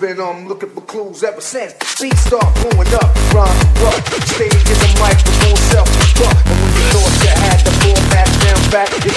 Been um looking for clues ever since. Beats start blowing up, rhymes rough. Stage in the microphone, self-destruct. And when you thought you had the format down back, you